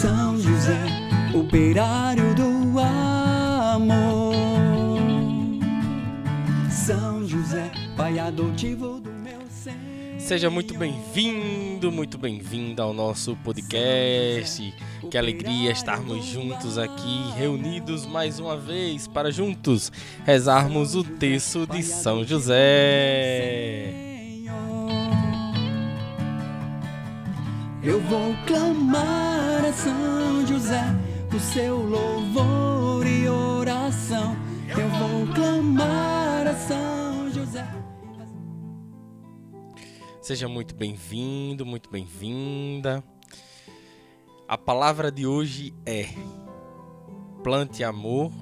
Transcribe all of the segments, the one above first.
São José, operário do amor. São José, pai adotivo do meu ser. Seja muito bem-vindo, muito bem-vinda ao nosso podcast. Que alegria estarmos juntos aqui, reunidos mais uma vez para juntos rezarmos o texto de São José. Eu vou clamar a São José o seu louvor e oração. Eu vou clamar a São José. Seja muito bem-vindo, muito bem-vinda. A palavra de hoje é: plante amor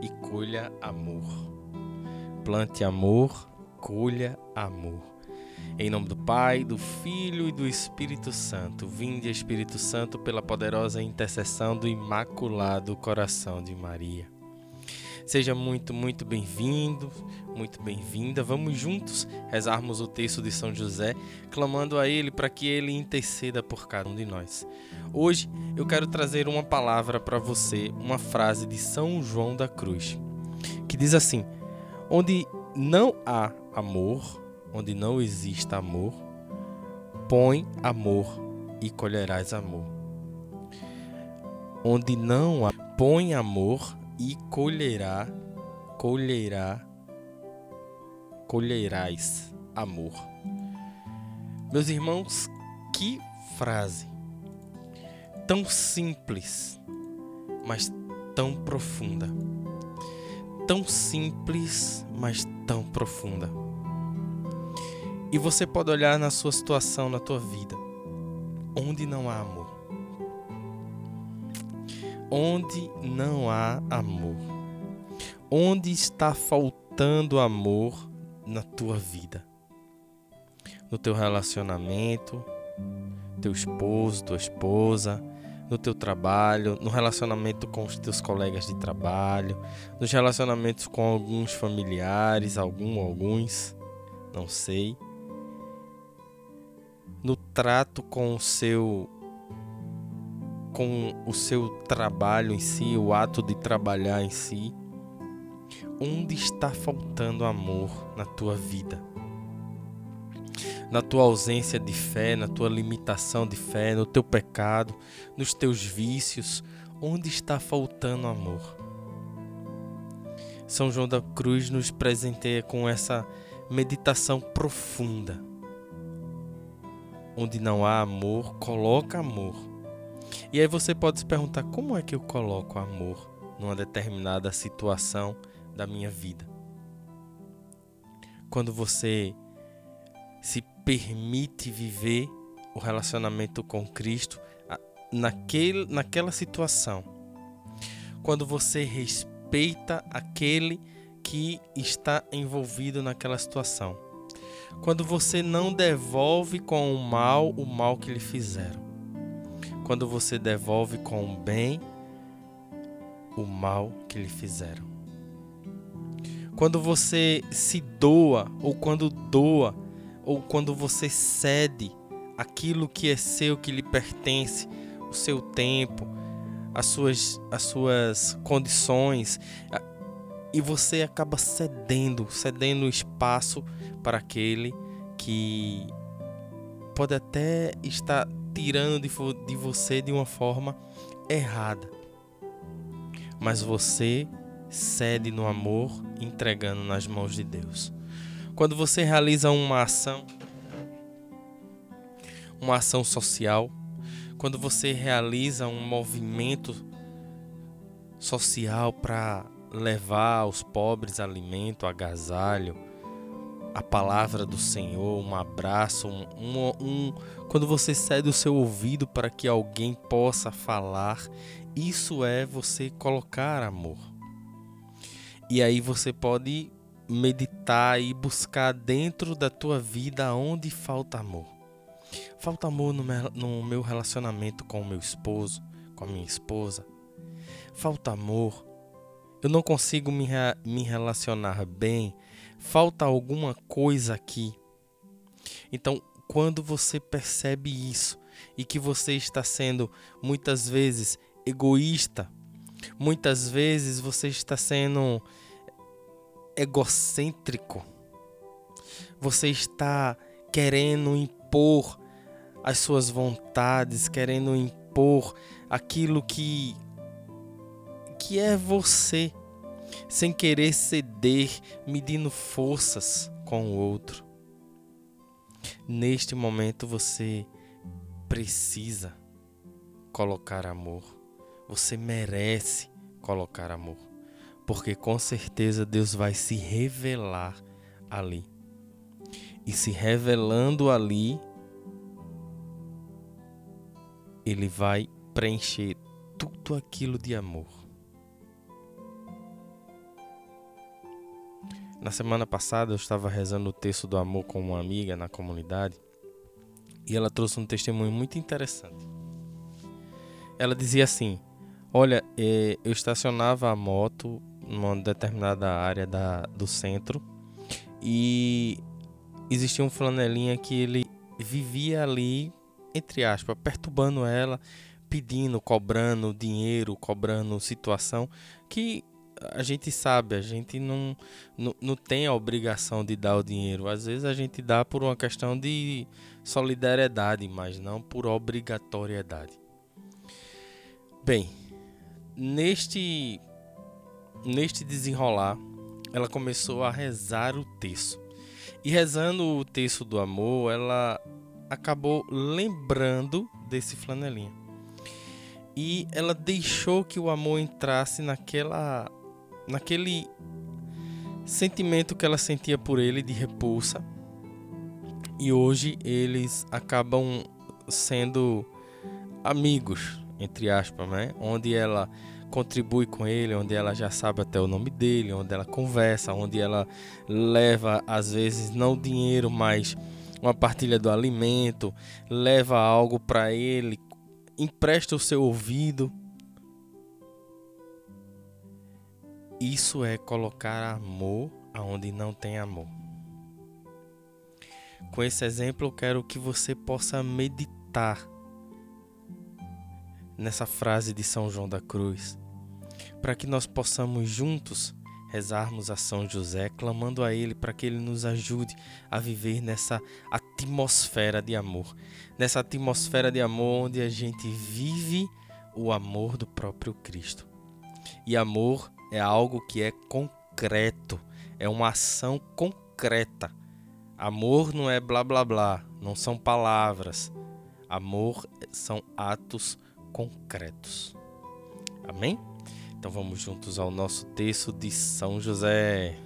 e colha amor. Plante amor, colha amor. Em nome do Pai, do Filho e do Espírito Santo. Vinde, Espírito Santo, pela poderosa intercessão do Imaculado Coração de Maria. Seja muito, muito bem-vindo, muito bem-vinda. Vamos juntos rezarmos o texto de São José, clamando a Ele para que Ele interceda por cada um de nós. Hoje eu quero trazer uma palavra para você, uma frase de São João da Cruz, que diz assim: Onde não há amor, onde não existe amor, põe amor e colherás amor. Onde não há, põe amor e colherá, colherá, colherás amor. Meus irmãos, que frase tão simples, mas tão profunda. Tão simples, mas tão profunda. E você pode olhar na sua situação, na tua vida, onde não há amor. Onde não há amor. Onde está faltando amor na tua vida? No teu relacionamento, teu esposo, tua esposa, no teu trabalho, no relacionamento com os teus colegas de trabalho, nos relacionamentos com alguns familiares, algum alguns, não sei. Trato com o seu com o seu trabalho em si, o ato de trabalhar em si, onde está faltando amor na tua vida? Na tua ausência de fé, na tua limitação de fé, no teu pecado, nos teus vícios, onde está faltando amor? São João da Cruz nos presenteia com essa meditação profunda. Onde não há amor, coloca amor e aí você pode se perguntar: como é que eu coloco amor numa determinada situação da minha vida? Quando você se permite viver o relacionamento com Cristo naquele, naquela situação. Quando você respeita aquele que está envolvido naquela situação. Quando você não devolve com o mal o mal que lhe fizeram quando você devolve com o bem o mal que lhe fizeram. Quando você se doa, ou quando doa, ou quando você cede aquilo que é seu, que lhe pertence, o seu tempo, as suas, as suas condições, e você acaba cedendo, cedendo espaço para aquele que pode até estar tirando de, de você de uma forma errada. Mas você cede no amor, entregando nas mãos de Deus. Quando você realiza uma ação, uma ação social, quando você realiza um movimento social para levar aos pobres alimento, agasalho, a palavra do Senhor, um abraço, um, um, um, quando você cede o seu ouvido para que alguém possa falar, isso é você colocar amor. E aí você pode meditar e buscar dentro da tua vida onde falta amor. Falta amor no meu relacionamento com o meu esposo, com a minha esposa. Falta amor. Eu não consigo me, me relacionar bem. Falta alguma coisa aqui. Então, quando você percebe isso e que você está sendo muitas vezes egoísta, muitas vezes você está sendo egocêntrico, você está querendo impor as suas vontades, querendo impor aquilo que que é você, sem querer ceder, medindo forças com o outro. Neste momento você precisa colocar amor. Você merece colocar amor. Porque com certeza Deus vai se revelar ali. E se revelando ali, Ele vai preencher tudo aquilo de amor. Na semana passada eu estava rezando o texto do amor com uma amiga na comunidade e ela trouxe um testemunho muito interessante. Ela dizia assim: Olha, eh, eu estacionava a moto numa determinada área da, do centro e existia um flanelinha que ele vivia ali, entre aspas, perturbando ela, pedindo, cobrando dinheiro, cobrando situação que a gente sabe, a gente não, não, não tem a obrigação de dar o dinheiro. Às vezes a gente dá por uma questão de solidariedade, mas não por obrigatoriedade. Bem, neste neste desenrolar, ela começou a rezar o texto. E rezando o texto do amor, ela acabou lembrando desse flanelinha. E ela deixou que o amor entrasse naquela naquele sentimento que ela sentia por ele de repulsa. E hoje eles acabam sendo amigos, entre aspas, né? Onde ela contribui com ele, onde ela já sabe até o nome dele, onde ela conversa, onde ela leva às vezes não dinheiro, mas uma partilha do alimento, leva algo para ele, empresta o seu ouvido Isso é colocar amor aonde não tem amor. Com esse exemplo, eu quero que você possa meditar nessa frase de São João da Cruz, para que nós possamos juntos rezarmos a São José, clamando a Ele para que Ele nos ajude a viver nessa atmosfera de amor, nessa atmosfera de amor onde a gente vive o amor do próprio Cristo. E amor é algo que é concreto, é uma ação concreta. Amor não é blá blá blá, não são palavras. Amor são atos concretos. Amém? Então vamos juntos ao nosso texto de São José.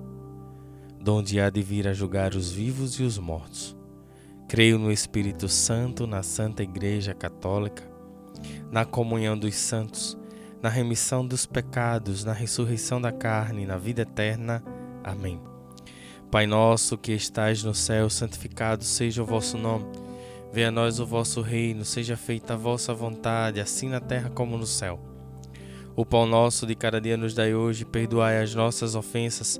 donde há de vir a julgar os vivos e os mortos. Creio no Espírito Santo, na Santa Igreja Católica, na comunhão dos santos, na remissão dos pecados, na ressurreição da carne, na vida eterna. Amém. Pai nosso que estais no céu, santificado seja o vosso nome. Venha a nós o vosso reino, seja feita a vossa vontade, assim na terra como no céu. O pão nosso de cada dia nos dai hoje, perdoai as nossas ofensas,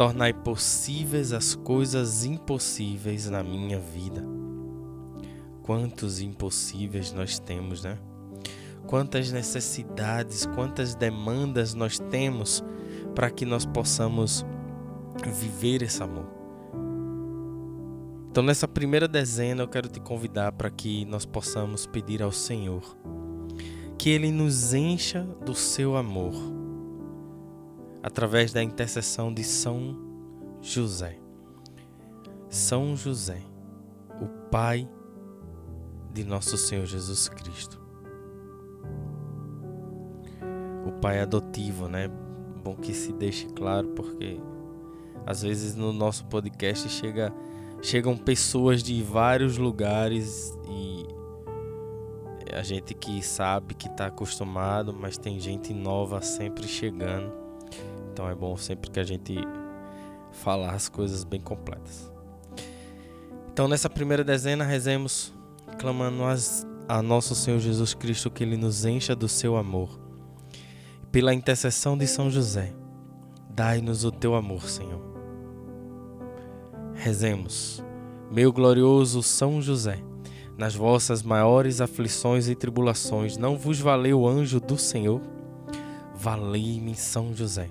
tornai possíveis as coisas impossíveis na minha vida. Quantos impossíveis nós temos, né? Quantas necessidades, quantas demandas nós temos para que nós possamos viver esse amor. Então, nessa primeira dezena, eu quero te convidar para que nós possamos pedir ao Senhor que Ele nos encha do seu amor através da intercessão de São José. São José, o Pai de nosso Senhor Jesus Cristo. O Pai adotivo, né? Bom que se deixe claro, porque às vezes no nosso podcast chega, chegam pessoas de vários lugares e a gente que sabe que está acostumado, mas tem gente nova sempre chegando. Então é bom sempre que a gente falar as coisas bem completas. Então nessa primeira dezena rezemos clamando a nosso Senhor Jesus Cristo que ele nos encha do seu amor. Pela intercessão de São José, dai-nos o teu amor, Senhor. Rezemos, meu glorioso São José, nas vossas maiores aflições e tribulações, não vos valeu o anjo do Senhor? Valei-me, São José.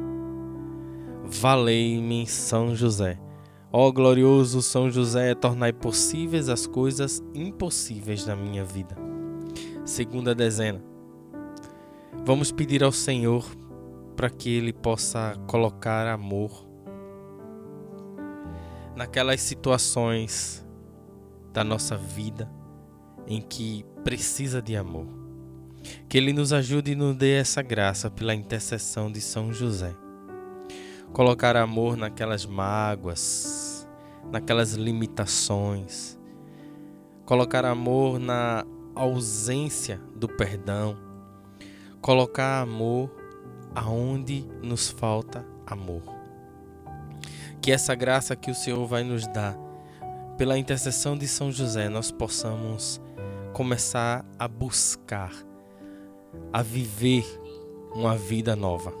Valei-me, São José. Ó glorioso São José, tornai possíveis as coisas impossíveis na minha vida. Segunda dezena. Vamos pedir ao Senhor para que Ele possa colocar amor naquelas situações da nossa vida em que precisa de amor. Que Ele nos ajude e nos dê essa graça pela intercessão de São José. Colocar amor naquelas mágoas, naquelas limitações. Colocar amor na ausência do perdão. Colocar amor aonde nos falta amor. Que essa graça que o Senhor vai nos dar, pela intercessão de São José, nós possamos começar a buscar, a viver uma vida nova.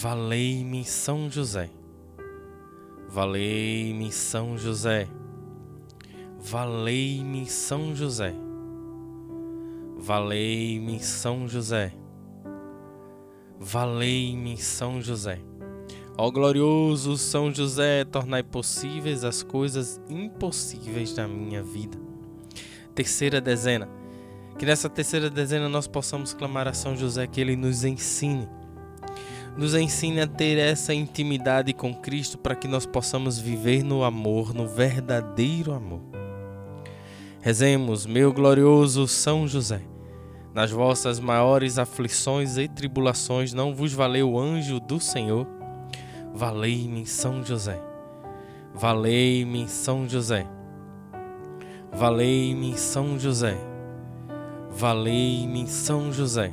Valei-me São José. Valei-me São José. Valei-me São José. Valei-me São José. Valei-me, São José. Ó glorioso São José, tornai possíveis as coisas impossíveis na minha vida. Terceira dezena. Que nessa terceira dezena nós possamos clamar a São José que ele nos ensine. Nos ensine a ter essa intimidade com Cristo para que nós possamos viver no amor, no verdadeiro amor. Rezemos, meu glorioso São José nas vossas maiores aflições e tribulações não vos valeu o anjo do Senhor? Valei-me São José. Valei-me São José. Valei-me São José. Valei-me São José.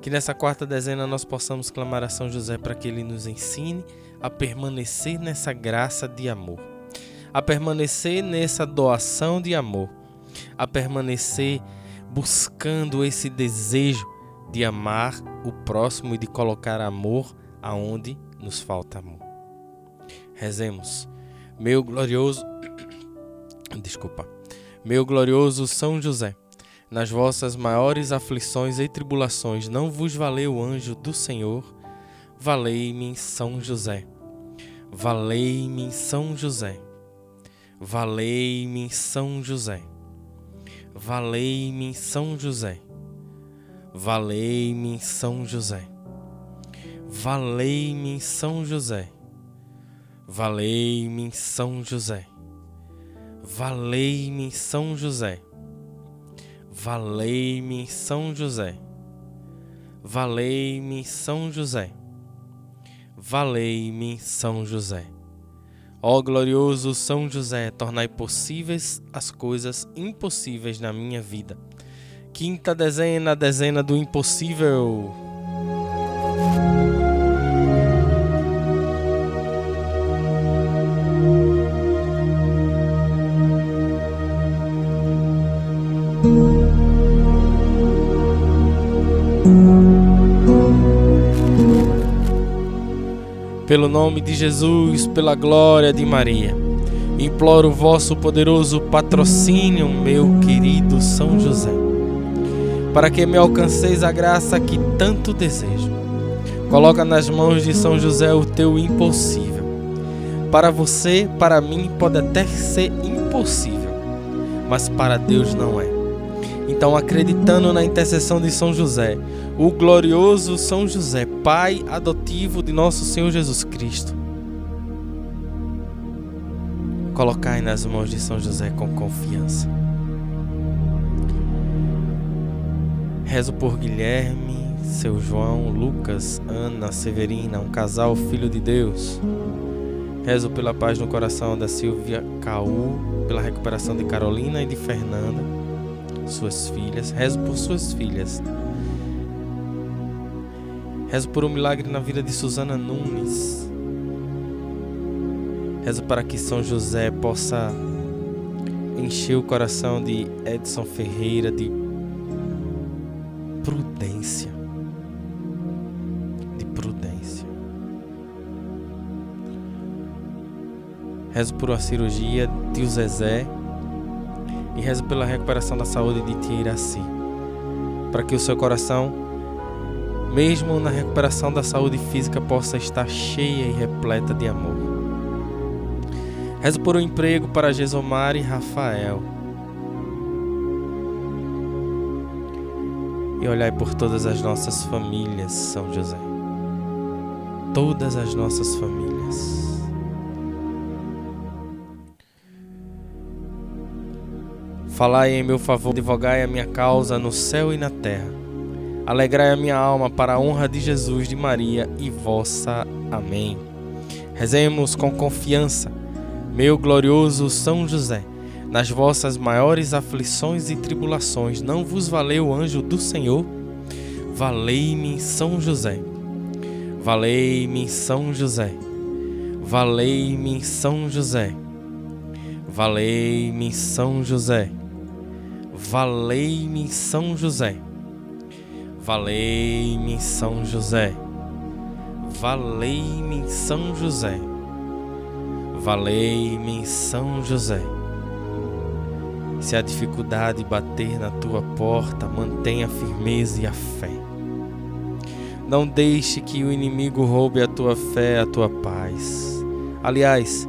Que nessa quarta dezena nós possamos clamar a São José para que ele nos ensine a permanecer nessa graça de amor, a permanecer nessa doação de amor, a permanecer buscando esse desejo de amar o próximo e de colocar amor aonde nos falta amor. Rezemos. Meu glorioso Desculpa. Meu glorioso São José, nas vossas maiores aflições e tribulações não vos valeu o anjo do Senhor, valei-me São José. Valei-me São José. Valei-me São José. Valei-me São José. Valei-me São José. Valei-me São José. Valei-me São José. Valei-me São José. Valei-me São José. Valei-me São José. Valei-me São José. Ó glorioso São José, tornai possíveis as coisas impossíveis na minha vida. Quinta dezena, dezena do impossível. Pelo nome de Jesus, pela glória de Maria, imploro o vosso poderoso patrocínio, meu querido São José, para que me alcanceis a graça que tanto desejo. Coloca nas mãos de São José o teu impossível. Para você, para mim, pode até ser impossível, mas para Deus não é. Então, acreditando na intercessão de São José, o glorioso São José, Pai adotivo de nosso Senhor Jesus Cristo, colocai nas mãos de São José com confiança. Rezo por Guilherme, seu João, Lucas, Ana, Severina, um casal filho de Deus. Rezo pela paz no coração da Silvia Caú, pela recuperação de Carolina e de Fernanda suas filhas, rezo por suas filhas. Rezo por um milagre na vida de Susana Nunes. Rezo para que São José possa encher o coração de Edson Ferreira de prudência. De prudência. Rezo por uma cirurgia de Zezé e rezo pela recuperação da saúde de Tia Iraci, para que o seu coração, mesmo na recuperação da saúde física, possa estar cheia e repleta de amor. Rezo por um emprego para Gesomar e Rafael. E olhai por todas as nossas famílias, São José. Todas as nossas famílias. Falai em meu favor, advogai a minha causa no céu e na terra. Alegrai a minha alma para a honra de Jesus, de Maria e vossa. Amém. Rezemos com confiança, meu glorioso São José. Nas vossas maiores aflições e tribulações, não vos valeu o anjo do Senhor? Valei-me, São José. Valei-me, São José. Valei-me, São José. Valei-me, São José. Valei-me São José. Valei-me São José. Valei-me São José. Valei-me São José. Se a dificuldade bater na tua porta, mantenha a firmeza e a fé. Não deixe que o inimigo roube a tua fé, a tua paz. Aliás,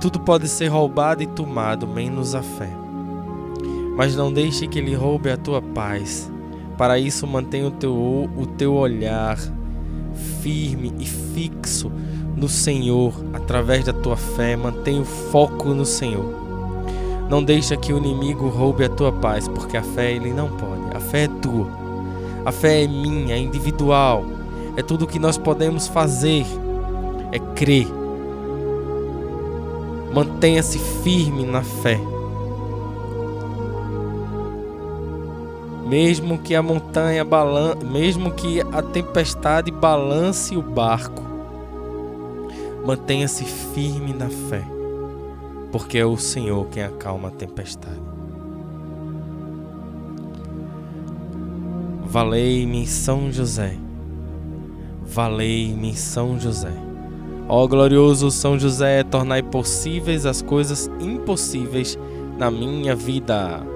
tudo pode ser roubado e tomado, menos a fé mas não deixe que ele roube a tua paz. Para isso, mantenha o teu, o teu olhar firme e fixo no Senhor, através da tua fé, mantenha o foco no Senhor. Não deixa que o inimigo roube a tua paz, porque a fé ele não pode. A fé é tua. A fé é minha, é individual. É tudo o que nós podemos fazer. É crer. Mantenha-se firme na fé. Mesmo que a montanha balance, mesmo que a tempestade balance o barco, mantenha-se firme na fé, porque é o Senhor quem acalma a tempestade. Valei-me São José. Valei-me São José. Ó glorioso São José, tornai possíveis as coisas impossíveis na minha vida.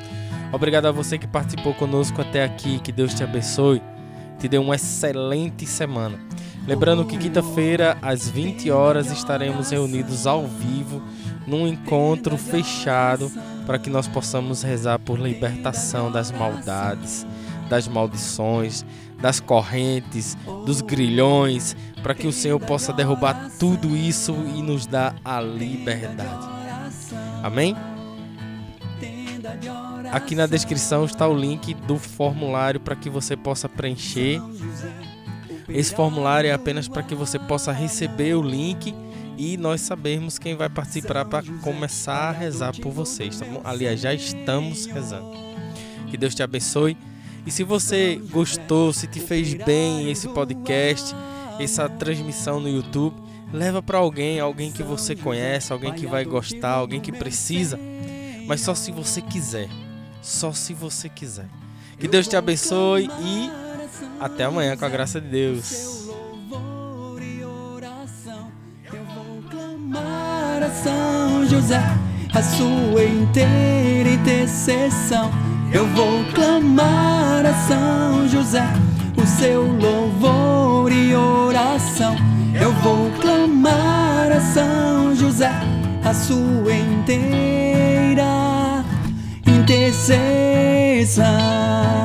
Obrigado a você que participou conosco até aqui. Que Deus te abençoe. Te dê uma excelente semana. Lembrando que quinta-feira, às 20 horas, estaremos reunidos ao vivo num encontro fechado para que nós possamos rezar por libertação das maldades, das maldições, das correntes, dos grilhões, para que o Senhor possa derrubar tudo isso e nos dar a liberdade. Amém? Aqui na descrição está o link do formulário para que você possa preencher. Esse formulário é apenas para que você possa receber o link e nós sabermos quem vai participar para começar a rezar por vocês, tá bom? Aliás, já estamos rezando. Que Deus te abençoe. E se você gostou, se te fez bem esse podcast, essa transmissão no YouTube, leva para alguém, alguém que você conhece, alguém que vai gostar, alguém que precisa. Mas só se você quiser. Só se você quiser. Que Deus te abençoe e até amanhã com a graça de Deus. São José, a sua inteira intercessão. Eu vou clamar a São José, o seu louvor e oração. Eu vou clamar a São José, a sua inteira intercessão.